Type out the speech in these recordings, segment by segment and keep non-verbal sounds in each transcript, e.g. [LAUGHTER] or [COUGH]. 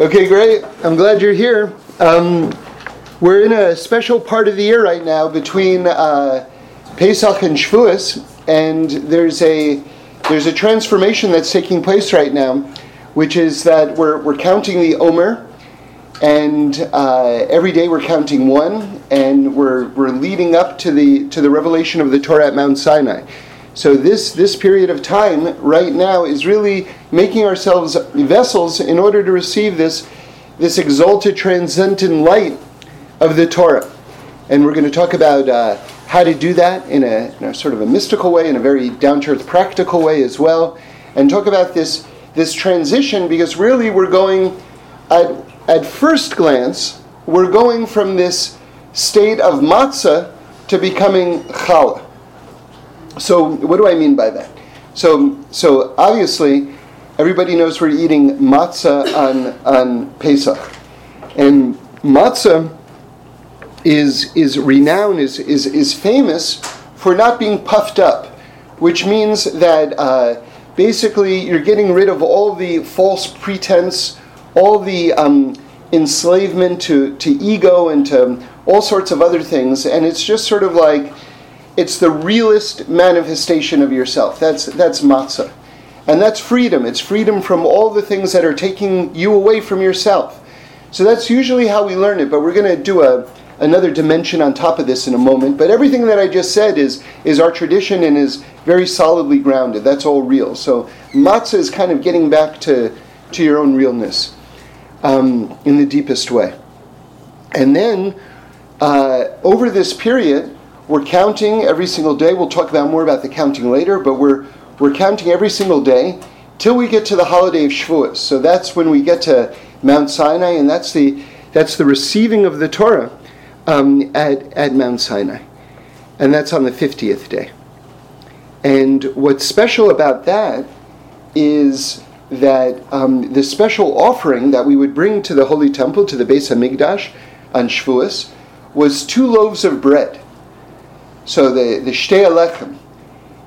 Okay, great. I'm glad you're here. Um, we're in a special part of the year right now between uh, Pesach and Shavuos, and there's a there's a transformation that's taking place right now, which is that we're we're counting the Omer, and uh, every day we're counting one, and we're we're leading up to the to the revelation of the Torah at Mount Sinai. So this this period of time right now is really making ourselves vessels in order to receive this this exalted transcendent light of the Torah. And we're going to talk about uh, how to do that in a, in a, sort of a mystical way, in a very down to earth practical way as well, and talk about this this transition because really we're going at at first glance we're going from this state of matzah to becoming challah. So, what do I mean by that? So, so obviously, everybody knows we're eating matzah on, on Pesach. And matzah is, is renowned, is, is, is famous for not being puffed up, which means that uh, basically you're getting rid of all the false pretense, all the um, enslavement to, to ego and to all sorts of other things. And it's just sort of like, it's the realist manifestation of yourself. That's, that's matzah. And that's freedom. It's freedom from all the things that are taking you away from yourself. So that's usually how we learn it, but we're going to do a, another dimension on top of this in a moment. But everything that I just said is, is our tradition and is very solidly grounded. That's all real. So matzah is kind of getting back to, to your own realness um, in the deepest way. And then uh, over this period, we're counting every single day. We'll talk about more about the counting later, but we're we're counting every single day till we get to the holiday of Shavuos. So that's when we get to Mount Sinai, and that's the that's the receiving of the Torah um, at at Mount Sinai, and that's on the fiftieth day. And what's special about that is that um, the special offering that we would bring to the Holy Temple, to the Beis Hamikdash on Shavuos, was two loaves of bread. So the, the Shtei HaLechem.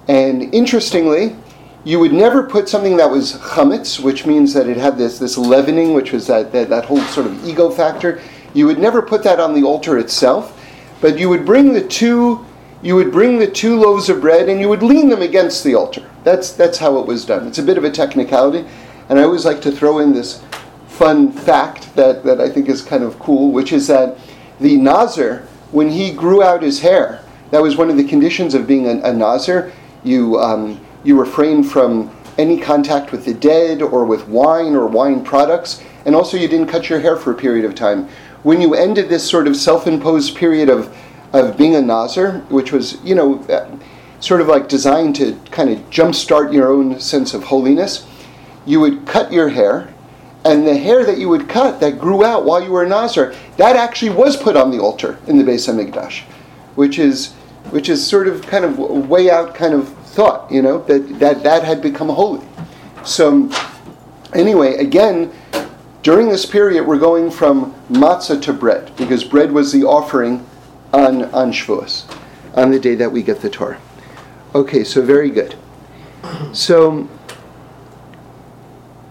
And interestingly, you would never put something that was chametz, which means that it had this, this leavening, which was that, that, that whole sort of ego factor. You would never put that on the altar itself, but you would bring the two you would bring the two loaves of bread and you would lean them against the altar. That's that's how it was done. It's a bit of a technicality, and I always like to throw in this fun fact that, that I think is kind of cool, which is that the Nazir, when he grew out his hair, that was one of the conditions of being a, a Nazir. You, um, you refrained from any contact with the dead or with wine or wine products, and also you didn't cut your hair for a period of time. When you ended this sort of self imposed period of, of being a Nazir, which was, you know, uh, sort of like designed to kind of jumpstart your own sense of holiness, you would cut your hair, and the hair that you would cut that grew out while you were a Nazir, that actually was put on the altar in the Beis Hamikdash, which is which is sort of kind of way out kind of thought, you know, that that, that had become holy. So, anyway, again, during this period, we're going from matzah to bread, because bread was the offering on, on Shavuos, on the day that we get the Torah. Okay, so very good. So,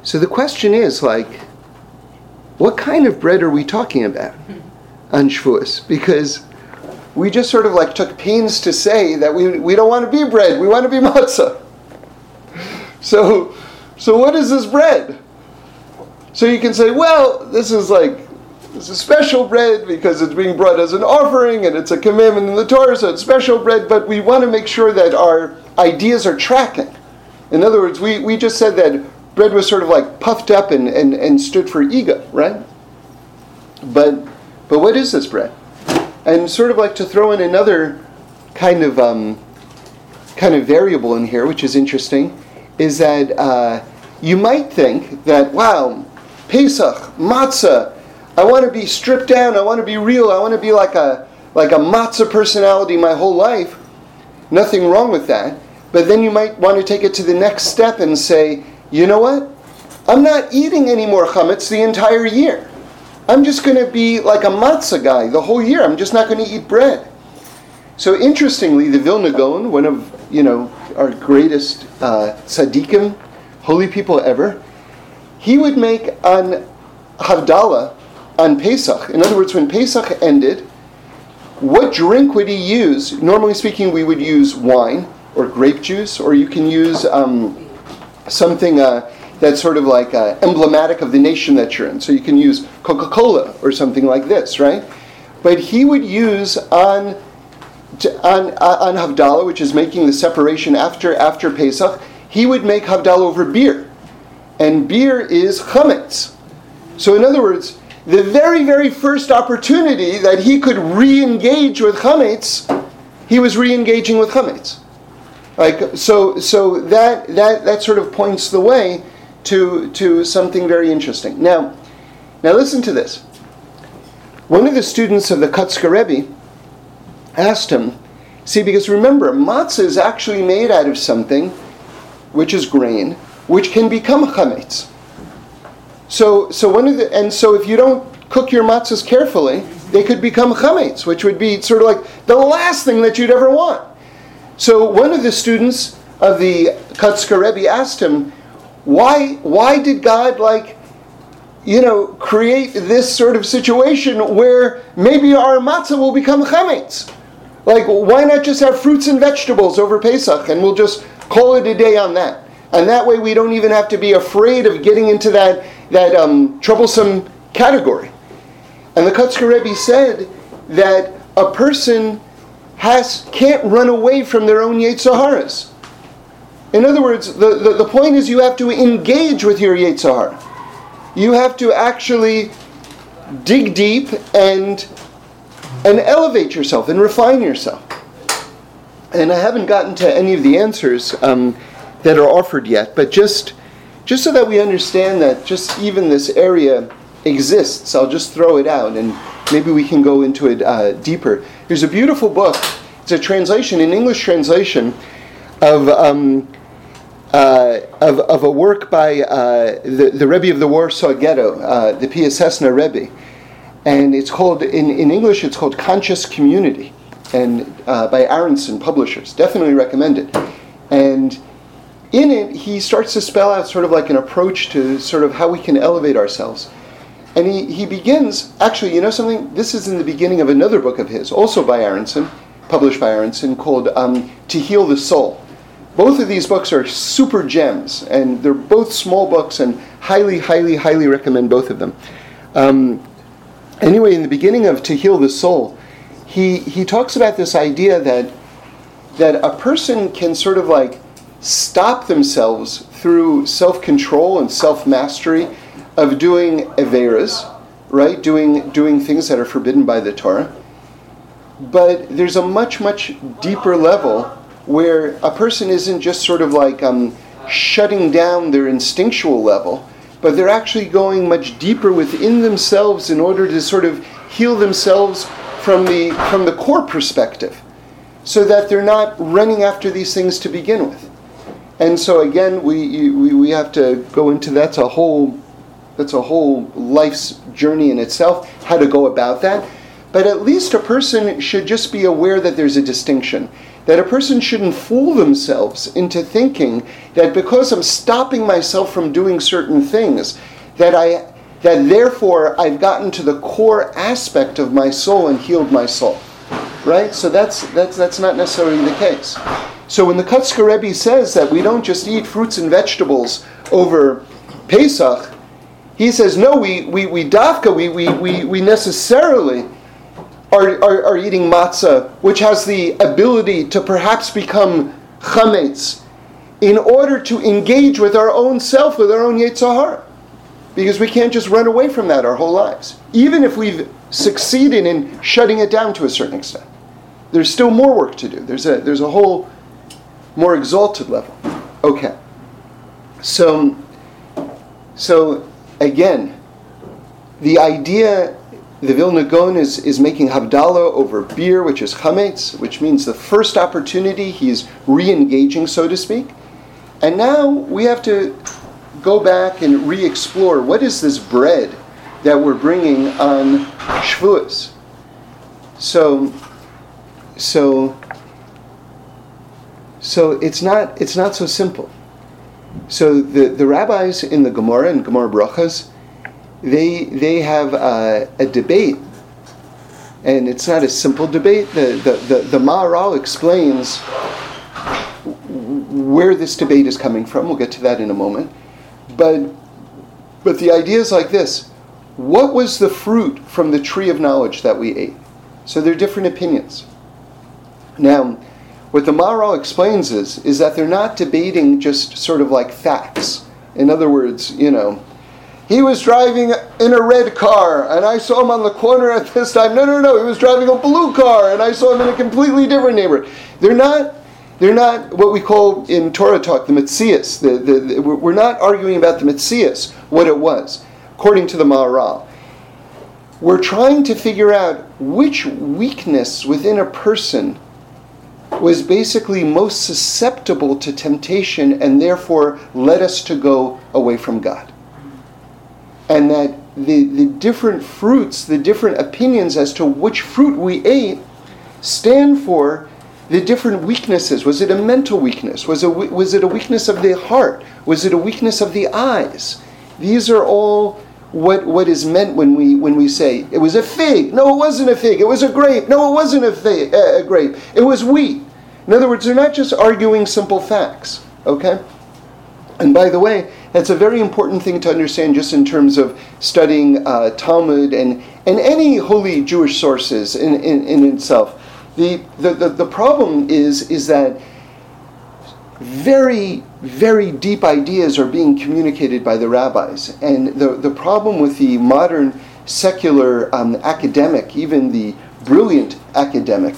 so the question is like, what kind of bread are we talking about on Shavuos? Because we just sort of like took pains to say that we, we don't want to be bread, we want to be [LAUGHS] matzah. So, so what is this bread? So you can say, well, this is like it's a special bread because it's being brought as an offering and it's a commandment in the Torah, so it's special bread, but we want to make sure that our ideas are tracking. In other words, we, we just said that bread was sort of like puffed up and, and, and stood for ego, right? But but what is this bread? And sort of like to throw in another kind of um, kind of variable in here, which is interesting, is that uh, you might think that wow, Pesach, matzah, I want to be stripped down, I want to be real, I want to be like a like a matzah personality my whole life. Nothing wrong with that. But then you might want to take it to the next step and say, you know what? I'm not eating any more chametz the entire year. I'm just going to be like a matzah guy the whole year. I'm just not going to eat bread. So interestingly, the Vilna Gaon, one of you know our greatest uh, tzaddikim, holy people ever, he would make an Havdalah on Pesach, in other words, when Pesach ended, what drink would he use? Normally speaking, we would use wine or grape juice, or you can use um, something uh, that's sort of like uh, emblematic of the nation that you're in. So you can use Coca Cola or something like this, right? But he would use on on, on Havdalah, which is making the separation after after Pesach, he would make Havdalah over beer, and beer is chametz. So in other words, the very very first opportunity that he could re-engage with chametz, he was re-engaging with chametz. Like so, so that that that sort of points the way to to something very interesting. Now, now listen to this. One of the students of the Kotzker Rebbe asked him, see, because remember, matzah is actually made out of something, which is grain, which can become chametz. So, so one of the, and so if you don't cook your matzahs carefully, they could become chametz, which would be sort of like the last thing that you'd ever want. So one of the students of the Kotzker Rebbe asked him, why, why did God like you know, create this sort of situation where maybe our matzah will become chametz. Like, why not just have fruits and vegetables over Pesach and we'll just call it a day on that? And that way we don't even have to be afraid of getting into that, that um, troublesome category. And the Kotzker Rebbe said that a person has, can't run away from their own Yetzer Haras. In other words, the, the, the point is you have to engage with your Yetzer Hara. You have to actually dig deep and and elevate yourself and refine yourself. And I haven't gotten to any of the answers um, that are offered yet, but just just so that we understand that just even this area exists, I'll just throw it out and maybe we can go into it uh, deeper. There's a beautiful book. It's a translation, an English translation of. Um, uh, of, of a work by uh, the, the Rebbe of the Warsaw Ghetto, uh, the Piaseczno Rebbe and it's called in, in English it's called Conscious Community, and uh, by Aronson Publishers. Definitely recommend it. And in it, he starts to spell out sort of like an approach to sort of how we can elevate ourselves. And he, he begins, actually, you know something? This is in the beginning of another book of his, also by Aronson, published by Aronson, called um, To Heal the Soul. Both of these books are super gems, and they're both small books, and highly, highly, highly recommend both of them. Um, anyway, in the beginning of To Heal the Soul, he, he talks about this idea that, that a person can sort of like stop themselves through self control and self mastery of doing Averas, right? Doing, doing things that are forbidden by the Torah. But there's a much, much deeper level where a person isn't just sort of like um, shutting down their instinctual level, but they're actually going much deeper within themselves in order to sort of heal themselves from the from the core perspective so that they're not running after these things to begin with. And so again we we, we have to go into that's a whole that's a whole life's journey in itself how to go about that. But at least a person should just be aware that there's a distinction that a person shouldn't fool themselves into thinking that because I'm stopping myself from doing certain things, that I that therefore I've gotten to the core aspect of my soul and healed my soul. Right? So that's that's that's not necessarily the case. So when the Kotzker Rebbe says that we don't just eat fruits and vegetables over Pesach, he says no, we we, we dafka, we, we, we, we necessarily are, are, are eating matzah, which has the ability to perhaps become chametz, in order to engage with our own self, with our own Yetzirah. Because we can't just run away from that our whole lives. Even if we've succeeded in shutting it down to a certain extent. There's still more work to do. There's a, there's a whole more exalted level. Okay. So, so again, the idea the Vilna Gaon is, is making Havdalah over beer, which is chametz, which means the first opportunity he's re-engaging, so to speak. And now we have to go back and re-explore what is this bread that we're bringing on Shavuos. So, so, so it's not it's not so simple. So the, the rabbis in the Gemara and Gemara Brachas, they they have a, a debate, and it's not a simple debate. The the the, the Maharal explains where this debate is coming from. We'll get to that in a moment, but but the idea is like this: What was the fruit from the tree of knowledge that we ate? So there are different opinions. Now, what the Maharal explains is is that they're not debating just sort of like facts. In other words, you know, he was driving in a red car and I saw him on the corner at this time. No, no, no, he was driving a blue car and I saw him in a completely different neighborhood. They're not they're not what we call in Torah talk the mitzias. The, the, the, we're not arguing about the mitzias, what it was, according to the Maharal. We're trying to figure out which weakness within a person was basically most susceptible to temptation and therefore led us to go away from God and that the, the different fruits, the different opinions as to which fruit we ate, stand for the different weaknesses. Was it a mental weakness? Was it, was it a weakness of the heart? Was it a weakness of the eyes? These are all what, what is meant when we, when we say it was a fig. No, it wasn't a fig. It was a grape. No, it wasn't a, fig, uh, a grape. It was wheat. In other words, they're not just arguing simple facts. Okay? And by the way, that's a very important thing to understand just in terms of studying uh, Talmud and, and any holy Jewish sources in, in, in itself. The, the, the, the problem is, is that very, very deep ideas are being communicated by the rabbis. And the, the problem with the modern secular um, academic, even the brilliant academic,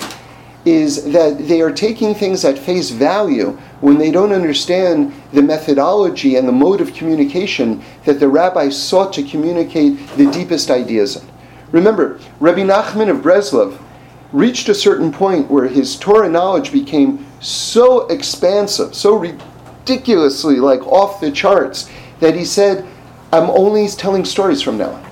is that they are taking things at face value when they don't understand the methodology and the mode of communication that the rabbis sought to communicate the deepest ideas in. Remember, Rabbi Nachman of Breslov reached a certain point where his Torah knowledge became so expansive, so ridiculously like off the charts, that he said, I'm only telling stories from now on.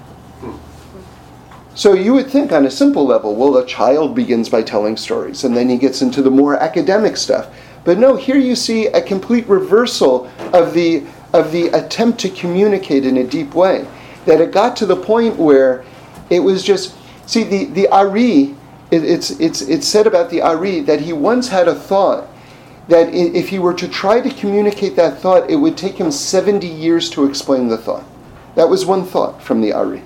So you would think on a simple level, well, a child begins by telling stories, and then he gets into the more academic stuff. But no, here you see a complete reversal of the of the attempt to communicate in a deep way. That it got to the point where it was just see the the Ari. It, it's it's it's said about the Ari that he once had a thought that if he were to try to communicate that thought, it would take him 70 years to explain the thought. That was one thought from the Ari.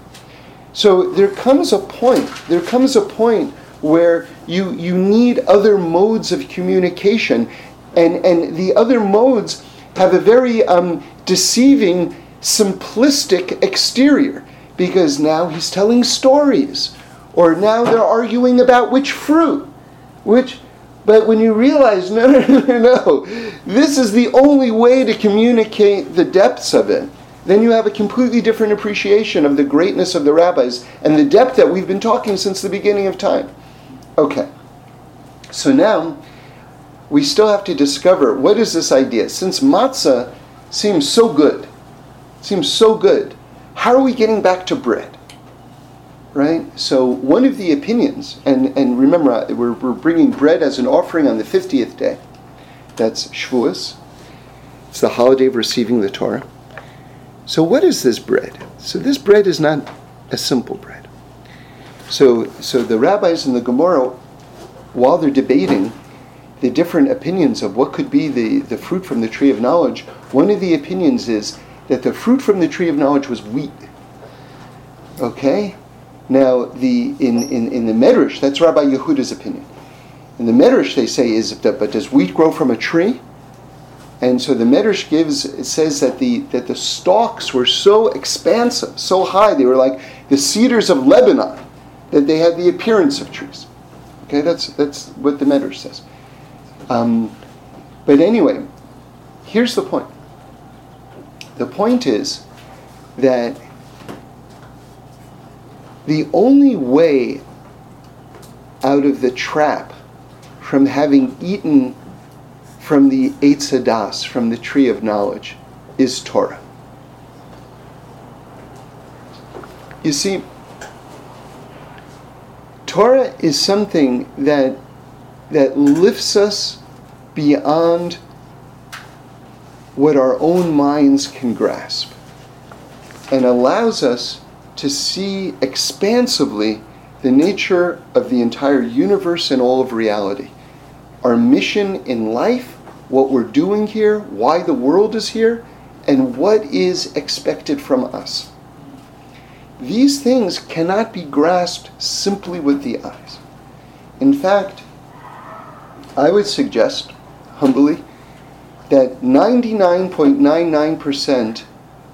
So there comes a point, there comes a point where you, you need other modes of communication, and, and the other modes have a very um, deceiving, simplistic exterior because now he's telling stories, or now they're arguing about which fruit, which. But when you realize, no, [LAUGHS] no, no, no, this is the only way to communicate the depths of it, then you have a completely different appreciation of the greatness of the rabbis and the depth that we've been talking since the beginning of time. Okay. So now we still have to discover what is this idea. Since matzah seems so good, seems so good, how are we getting back to bread? Right? So one of the opinions, and, and remember, uh, we're, we're bringing bread as an offering on the 50th day. That's Shavuos. It's the holiday of receiving the Torah. So what is this bread? So this bread is not a simple bread. So, so the rabbis in the Gemara, while they're debating the different opinions of what could be the, the fruit from the tree of knowledge, one of the opinions is that the fruit from the tree of knowledge was wheat. Okay? Now, the, in, in, in the Medrash, that's Rabbi Yehuda's opinion. In the Medrash, they say, is that, but does wheat grow from a tree? And so the Medrash gives it says that the that the stalks were so expansive, so high, they were like the cedars of Lebanon that they had the appearance of trees. Okay, that's that's what the Medrash says. Um, but anyway, here's the point. The point is that the only way out of the trap from having eaten from the Eitz Hadas, from the tree of knowledge, is Torah. You see, Torah is something that that lifts us beyond what our own minds can grasp and allows us to see expansively the nature of the entire universe and all of reality. Our mission in life, what we're doing here, why the world is here, and what is expected from us. These things cannot be grasped simply with the eyes. In fact, I would suggest, humbly, that 99.99%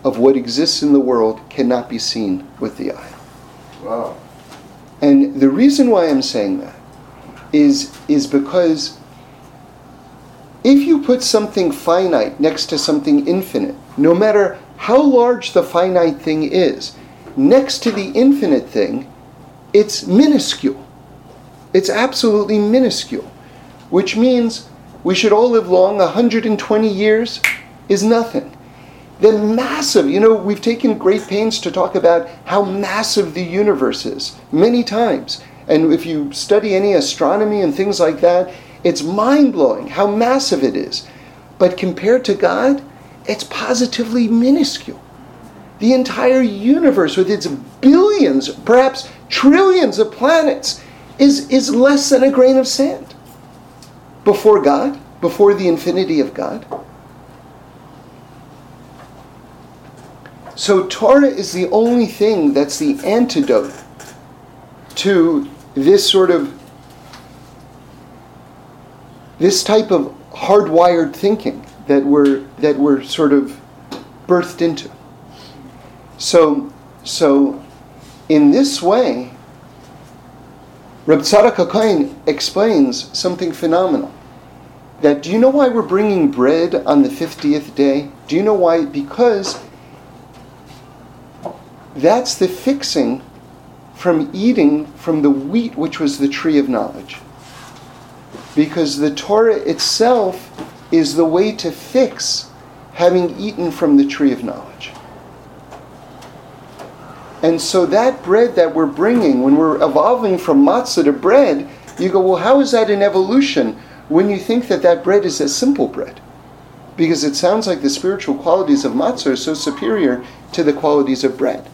of what exists in the world cannot be seen with the eye. Wow. And the reason why I'm saying that is, is because if you put something finite next to something infinite, no matter how large the finite thing is, next to the infinite thing, it's minuscule. It's absolutely minuscule, which means we should all live long. 120 years is nothing. Then massive, you know, we've taken great pains to talk about how massive the universe is many times. And if you study any astronomy and things like that, it's mind blowing how massive it is. But compared to God, it's positively minuscule. The entire universe, with its billions, perhaps trillions of planets, is, is less than a grain of sand before God, before the infinity of God. So, Torah is the only thing that's the antidote to this sort of this type of hardwired thinking that we're that we're sort of birthed into. So so in this way, Reb Tzadok HaKohen explains something phenomenal. That do you know why we're bringing bread on the 50th day? Do you know why? Because that's the fixing from eating from the wheat which was the tree of knowledge because the Torah itself is the way to fix having eaten from the tree of knowledge. And so that bread that we're bringing, when we're evolving from matzah to bread, you go, well, how is that an evolution when you think that that bread is a simple bread? Because it sounds like the spiritual qualities of matzah are so superior to the qualities of bread.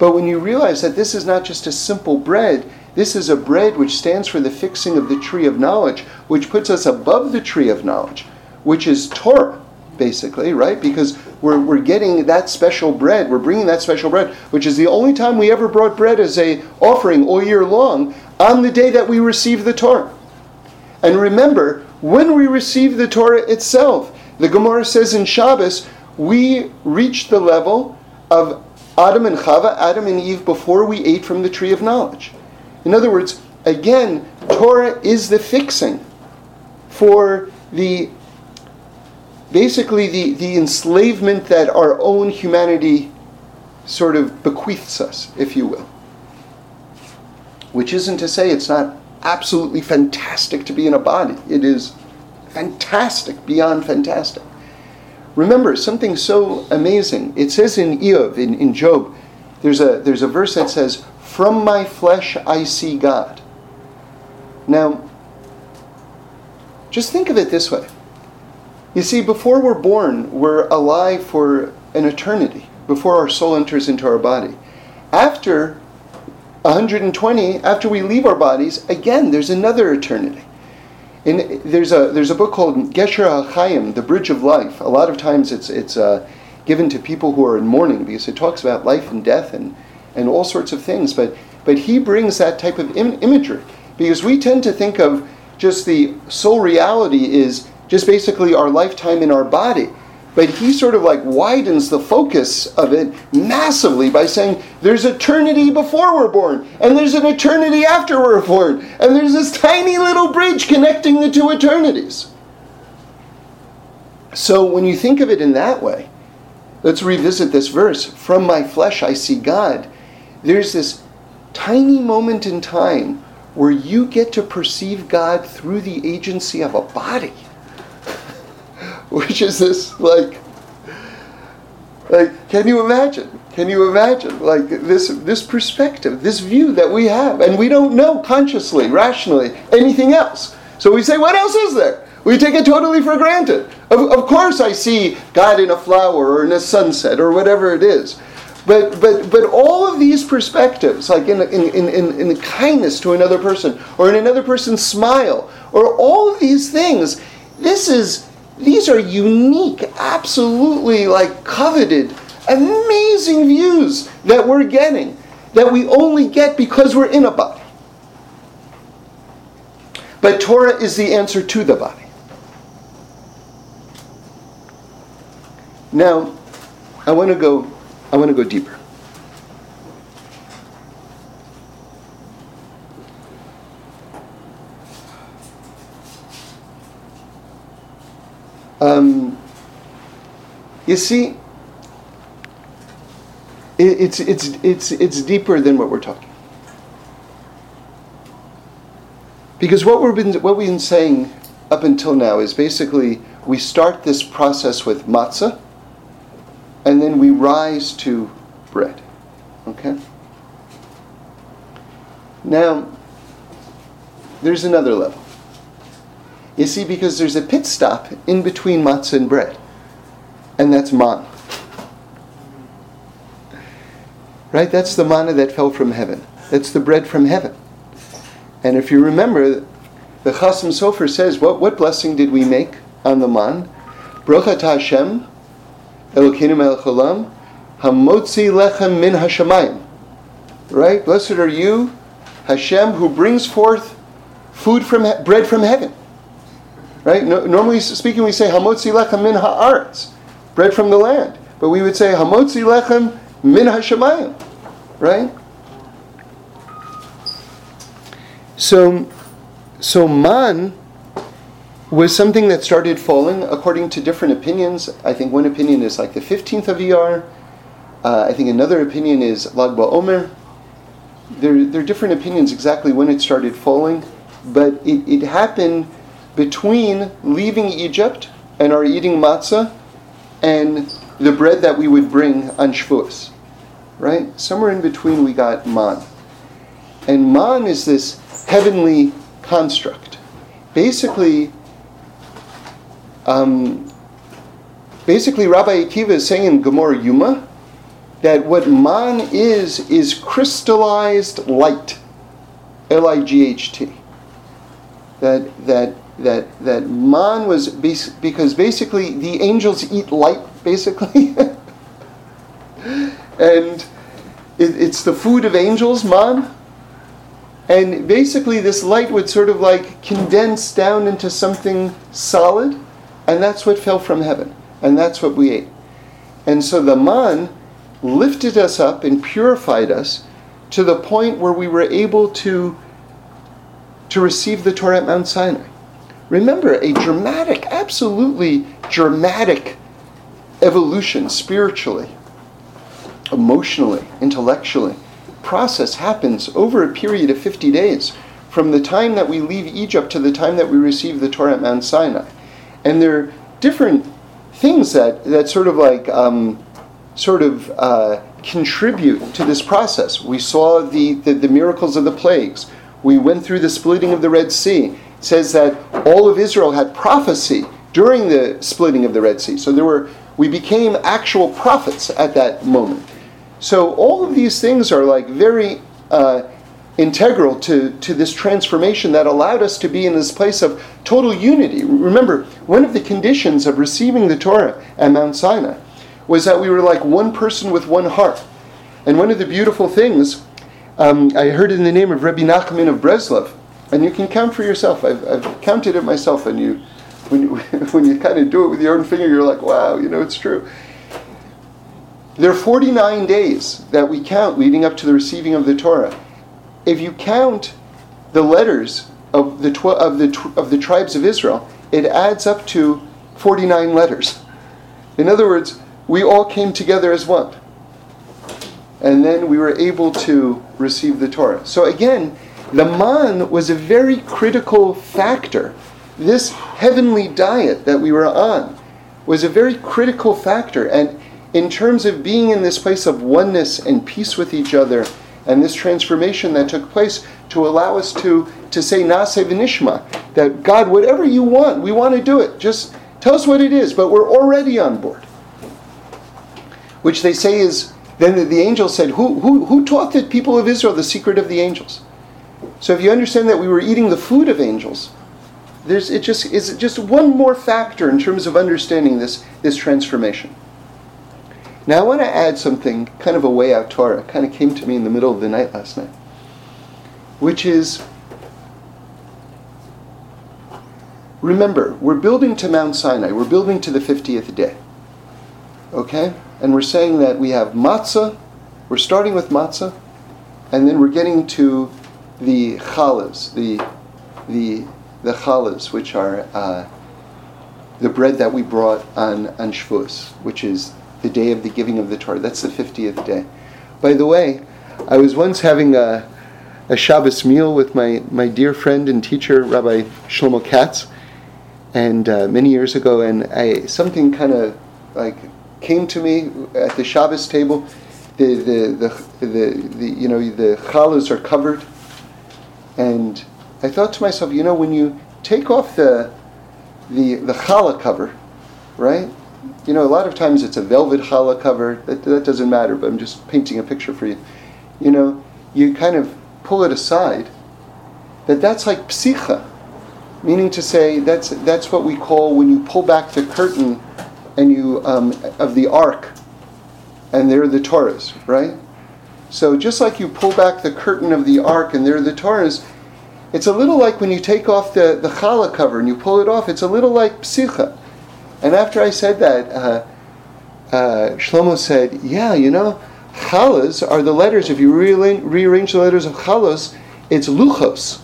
But when you realize that this is not just a simple bread, this is a bread which stands for the fixing of the tree of knowledge, which puts us above the tree of knowledge, which is Torah, basically, right? Because we're, we're getting that special bread, we're bringing that special bread, which is the only time we ever brought bread as a offering all year long, on the day that we receive the Torah. And remember, when we receive the Torah itself, the Gemara says in Shabbos, we reached the level of Adam and Chava, Adam and Eve, before we ate from the tree of knowledge. In other words, again, Torah is the fixing for the basically the, the enslavement that our own humanity sort of bequeaths us, if you will. Which isn't to say it's not absolutely fantastic to be in a body. It is fantastic, beyond fantastic. Remember, something so amazing. It says in Iyov, in, in Job, there's a, there's a verse that says, from my flesh I see God. Now, just think of it this way. You see, before we're born, we're alive for an eternity, before our soul enters into our body. After 120, after we leave our bodies, again, there's another eternity. And there's a there's a book called Gesher HaChaim, The Bridge of Life. A lot of times it's it's uh, given to people who are in mourning because it talks about life and death and and all sorts of things. But, but he brings that type of Im- imagery because we tend to think of just the soul reality is just basically our lifetime in our body. But he sort of like widens the focus of it massively by saying there's eternity before we're born, and there's an eternity after we're born, and there's this tiny little bridge connecting the two eternities. So when you think of it in that way, let's revisit this verse From my flesh I see God there's this tiny moment in time where you get to perceive God through the agency of a body. [LAUGHS] Which is this like like can you imagine? Can you imagine like this this perspective, this view that we have and we don't know consciously, rationally anything else. So we say what else is there? We take it totally for granted. Of, of course I see God in a flower or in a sunset or whatever it is. But, but, but all of these perspectives, like in, in, in, in kindness to another person, or in another person's smile, or all of these things, this is, these are unique, absolutely like coveted, amazing views that we're getting, that we only get because we're in a body. But Torah is the answer to the body. Now, I want to go I want to go deeper. Um, you see, it, it's, it's, it's, it's deeper than what we're talking. Because what we've been what we've been saying up until now is basically we start this process with matzah, and then we rise to bread. Okay? Now, there's another level. You see, because there's a pit stop in between matzah and bread, and that's man. Right? That's the manna that fell from heaven. That's the bread from heaven. And if you remember, the Chasam Sofer says, what, what blessing did we make on the man? Brochat Hashem, Elokeinu melech haolam, hamotzi lechem min hashamayim. Right? Blessed are you, Hashem, who brings forth food from bread from heaven. Right? No, normally speaking, we say hamotzi lechem min haaretz, bread from the land. But we would say hamotzi lechem min hashamayim. Right? So, so man was something that started falling according to different opinions. I think one opinion is like the 15th of Iyar. Uh, I think another opinion is Lag BaOmer. There, there are different opinions exactly when it started falling, but it, it happened between leaving Egypt and our eating matzah and the bread that we would bring on Shavuos. Right? Somewhere in between we got man. And man is this heavenly construct. Basically, um, basically, Rabbi Akiva is saying in Gemara Yoma that what man is is crystallized light, L I G H T. That that that that man was bas- because basically the angels eat light, basically, [LAUGHS] and it, it's the food of angels, man. And basically, this light would sort of like condense down into something solid and that's what fell from heaven. And that's what we ate. And so the man lifted us up and purified us to the point where we were able to, to receive the Torah at Mount Sinai. Remember, a dramatic, absolutely dramatic evolution spiritually, emotionally, intellectually. Process happens over a period of 50 days from the time that we leave Egypt to the time that we receive the Torah at Mount Sinai. And there are different things that, that sort of like um, sort of uh, contribute to this process. We saw the, the, the miracles of the plagues. We went through the splitting of the Red Sea. It says that all of Israel had prophecy during the splitting of the Red Sea. So there were we became actual prophets at that moment. So all of these things are like very uh, integral to, to this transformation that allowed us to be in this place of total unity. Remember, one of the conditions of receiving the Torah at Mount Sinai was that we were like one person with one heart. And one of the beautiful things, um, I heard in the name of Rabbi Nachman of Breslov, and you can count for yourself. I've, I've counted it myself, and you, when you, [LAUGHS] when you kind of do it with your own finger, you're like, wow, you know, it's true. There are 49 days that we count leading up to the receiving of the Torah if you count the letters of the, tw- of, the tw- of the tribes of Israel, it adds up to 49 letters. In other words, we all came together as one. And then we were able to receive the Torah. So again, the man was a very critical factor. This heavenly diet that we were on was a very critical factor. And in terms of being in this place of oneness and peace with each other and this transformation that took place to allow us to, to say Nase V'nishma, that God, whatever you want, we want to do it. Just tell us what it is, but we're already on board. Which they say is then the, the angel said, who, who, who taught the people of Israel the secret of the angels? So if you understand that we were eating the food of angels, there's, it just is just one more factor in terms of understanding this, this transformation. Now I want to add something, kind of a way out Torah, kind of came to me in the middle of the night last night, which is remember, we're building to Mount Sinai, we're building to the 50th day. Okay? And we're saying that we have matzah, we're starting with matzah, and then we're getting to the challahs, the, the, the challahs, which are uh, the bread that we brought on, on Shavuos, which is the day of the giving of the Torah. That's the 50th day. By the way, I was once having a, a Shabbos meal with my, my dear friend and teacher, Rabbi Shlomo Katz, and uh, many years ago, and I something kind of like came to me at the Shabbos table. The the, the, the, the you know the challahs are covered, and I thought to myself, you know, when you take off the the the challah cover, right? You know, a lot of times it's a velvet challah cover. That, that doesn't matter, but I'm just painting a picture for you. You know, you kind of pull it aside. That that's like psicha meaning to say that's that's what we call when you pull back the curtain and you um, of the ark, and there are the Torahs, right? So just like you pull back the curtain of the ark and there are the Torahs, it's a little like when you take off the the challah cover and you pull it off. It's a little like psicha. And after I said that, uh, uh, Shlomo said, "Yeah, you know." Challahs are the letters. If you rearrange the letters of chalos, it's luchos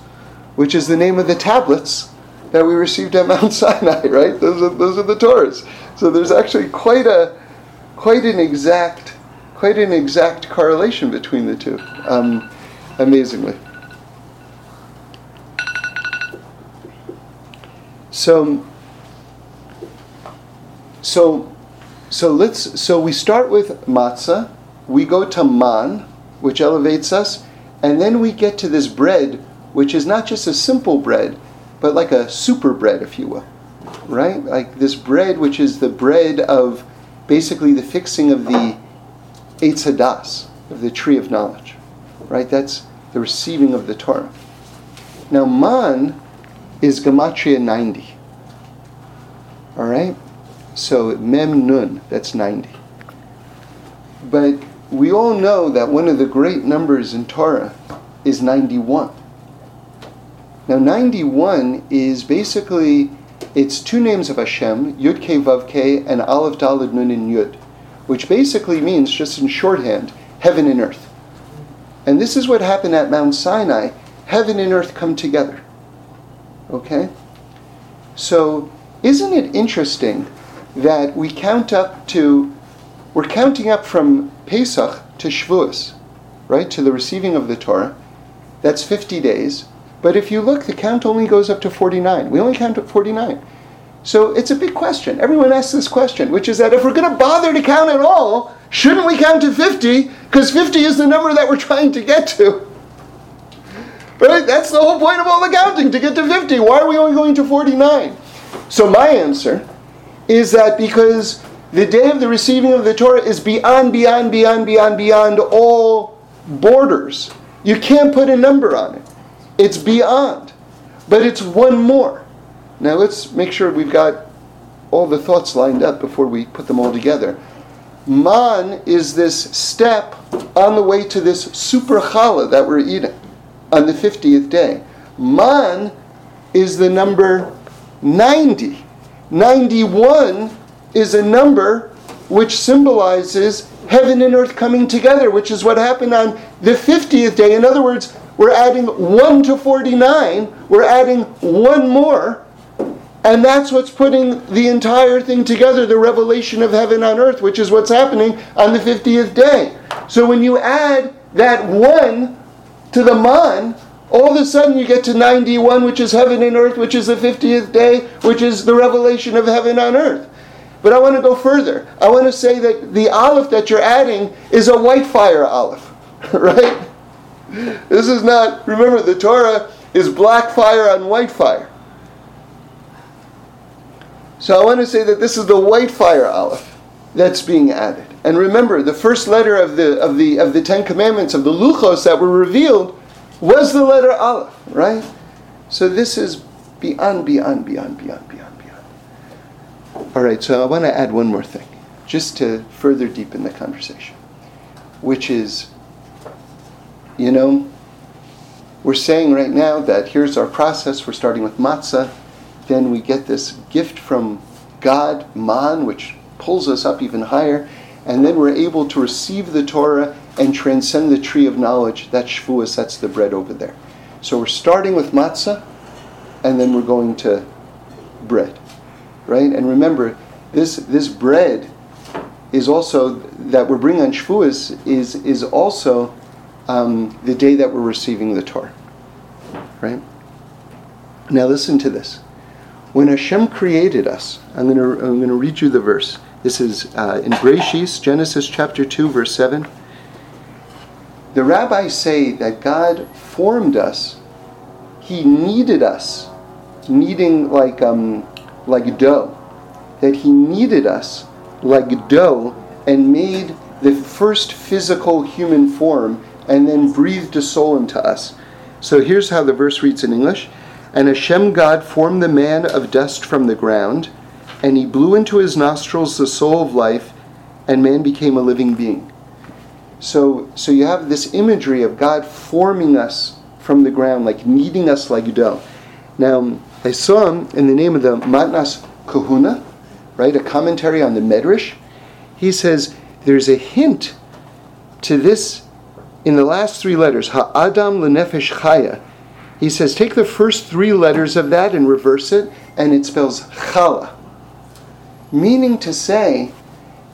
which is the name of the tablets that we received at [LAUGHS] Mount Sinai, right? Those are, those are the Torahs. So there's actually quite a quite an exact quite an exact correlation between the two, um, amazingly. So so so let's so we start with matzah, we go to man, which elevates us, and then we get to this bread which is not just a simple bread, but like a super bread, if you will. Right? Like this bread, which is the bread of basically the fixing of the Eitz Hadas, of the tree of knowledge. Right? That's the receiving of the Torah. Now, man is Gematria 90. All right? So, Mem Nun, that's 90. But we all know that one of the great numbers in Torah is 91. Now, 91 is basically it's two names of Hashem, Yud Ke Vav Ke and Aleph Daled Nun in Yud, which basically means, just in shorthand, heaven and earth. And this is what happened at Mount Sinai. Heaven and earth come together. Okay? So, isn't it interesting that we count up to, we're counting up from Pesach to Shavuos, right, to the receiving of the Torah. That's 50 days. But if you look, the count only goes up to 49. We only count up 49. So it's a big question. Everyone asks this question, which is that if we're going to bother to count at all, shouldn't we count to 50? Because 50 is the number that we're trying to get to. Right? That's the whole point of all the counting, to get to 50. Why are we only going to 49? So my answer is that because the day of the receiving of the Torah is beyond, beyond, beyond, beyond, beyond all borders. You can't put a number on it. It's beyond. But it's one more. Now let's make sure we've got all the thoughts lined up before we put them all together. Man is this step on the way to this super challah that we're eating on the 50th day. Man is the number 90. 91 is a number which symbolizes heaven and earth coming together, which is what happened on the 50th day. In other words, we're adding 1 to 49, we're adding one more, and that's what's putting the entire thing together the revelation of heaven on earth, which is what's happening on the 50th day. So when you add that 1 to the man, all of a sudden you get to 91, which is heaven and earth, which is the 50th day, which is the revelation of heaven on earth. But I want to go further. I want to say that the aleph that you're adding is a white fire aleph, [LAUGHS] right? This is not, remember, the Torah is black fire on white fire. So I want to say that this is the white fire aleph that's being added. And remember, the first letter of the of the of the Ten Commandments of the Luchos that were revealed was the letter Aleph, right? So this is beyond, beyond, beyond, beyond, beyond, beyond. All right, so I want to add one more thing, just to further deepen the conversation, which is, you know, we're saying right now that here's our process. We're starting with matzah, then we get this gift from God, man, which pulls us up even higher, and then we're able to receive the Torah and transcend the tree of knowledge. That Shavuos, that's the bread over there. So we're starting with matzah, and then we're going to bread, right? And remember, this this bread is also that we're bringing on Shavuos is is also um, the day that we're receiving the Torah, right? Now listen to this. When Hashem created us, I'm going to I'm going to read you the verse. This is uh, in Breshis, Genesis chapter 2, verse 7. The rabbis say that God formed us, He kneaded us, kneading like, um, like dough, that He kneaded us like dough and made the first physical human form and then breathed a soul into us. So here's how the verse reads in English And Hashem God formed the man of dust from the ground and he blew into his nostrils the soul of life, and man became a living being. So, so you have this imagery of God forming us from the ground, like kneading us like dough. Now, I saw in the name of the Matnas Kahuna, right, a commentary on the Medrash. He says there's a hint to this in the last three letters, Ha Ha'adam lenefesh chaya. He says take the first three letters of that and reverse it, and it spells chala meaning to say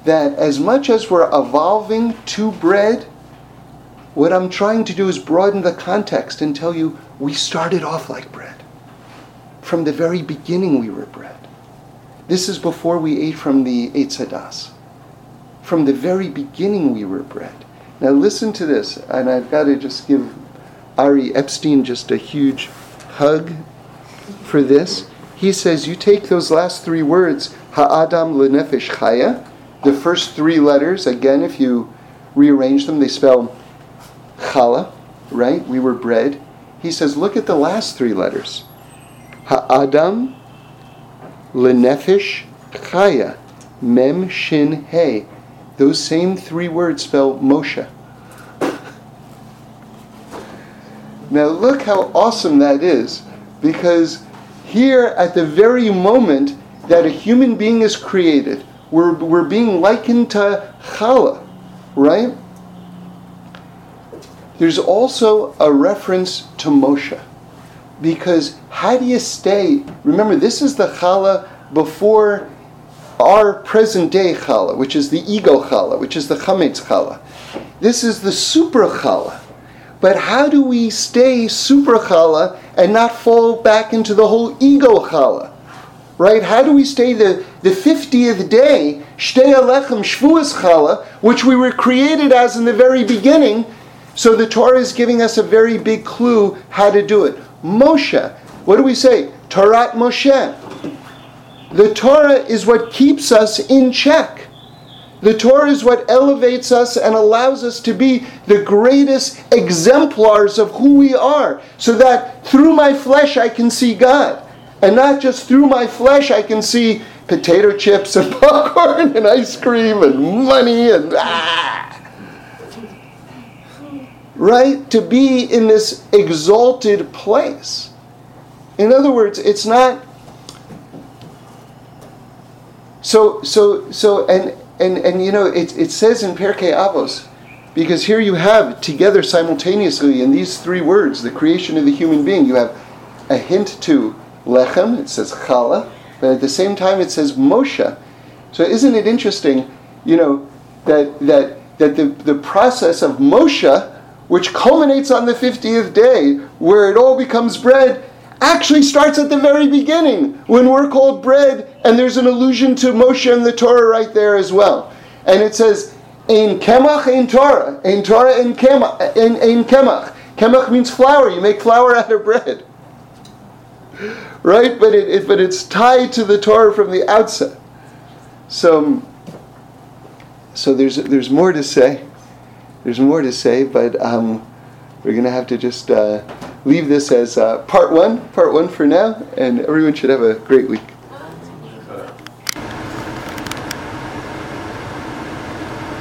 that as much as we're evolving to bread, what I'm trying to do is broaden the context and tell you we started off like bread. From the very beginning, we were bread. This is before we ate from the Eitz Hadas. From the very beginning, we were bread. Now, listen to this, and I've got to just give Ari Epstein just a huge hug for this. He says, You take those last three words, Ha'adam lenefesh chaya. The first three letters, again, if you rearrange them, they spell chala, right? We were bread. He says, look at the last three letters. Ha'adam lenefesh chaya. Mem shin he. Those same three words spell Moshe. now look how awesome that is, because here at the very moment that a human being is created. We're, we're being likened to challah, right? There's also a reference to Moshe. Because how do you stay? Remember, this is the challah before our present day challah, which is the ego challah, which is the chametz challah. This is the super challah. But how do we stay super challah and not fall back into the whole ego challah? Right? How do we stay the, the 50th day, Shtei HaLechem Shvuas Chala, which we were created as in the very beginning? So the Torah is giving us a very big clue how to do it. Moshe, what do we say? Torah Moshe. The Torah is what keeps us in check. The Torah is what elevates us and allows us to be the greatest exemplars of who we are, so that through my flesh I can see God. And not just through my flesh, I can see potato chips and [LAUGHS] popcorn and ice cream and money and ah. Right? To be in this exalted place. In other words, it's not. So, so, so, and, and, and you know, it, it says in Pirkei Avos, because here you have together simultaneously in these three words, the creation of the human being, you have a hint to lechem, it says chala, but at the same time it says Moshe. So isn't it interesting, you know, that that that the, the process of Moshe, which culminates on the 50th day, where it all becomes bread, actually starts at the very beginning, when we're called bread, and there's an allusion to Moshe in the Torah right there as well. And it says, Ein kemach, ein Torah. Ein Torah, ein kemach. Ein kemach. Kemach means flour. You make flour [LAUGHS] out of bread right? But it, it, but it's tied to the Torah from the outset. So so there's there's more to say. There's more to say, but um, we're gonna have to just uh, leave this as uh, part one, part one for now, and everyone should have a great week.